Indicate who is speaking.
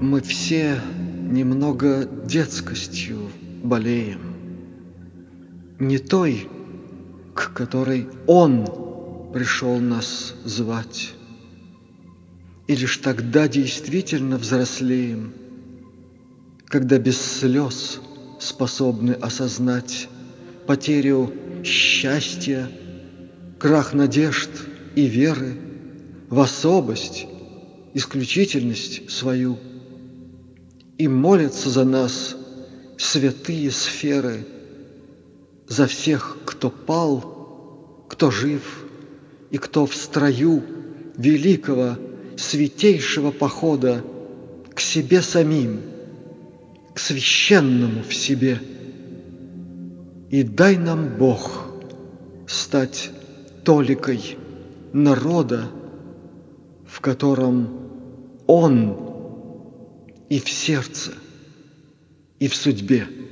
Speaker 1: Мы все немного детскостью болеем. Не той, к которой Он пришел нас звать. И лишь тогда действительно взрослеем, когда без слез способны осознать потерю счастья, крах надежд и веры в особость, исключительность свою. И молятся за нас святые сферы, за всех, кто пал, кто жив и кто в строю великого, святейшего похода к себе самим, к священному в себе – и дай нам, Бог, стать толикой народа, в котором Он и в сердце, и в судьбе –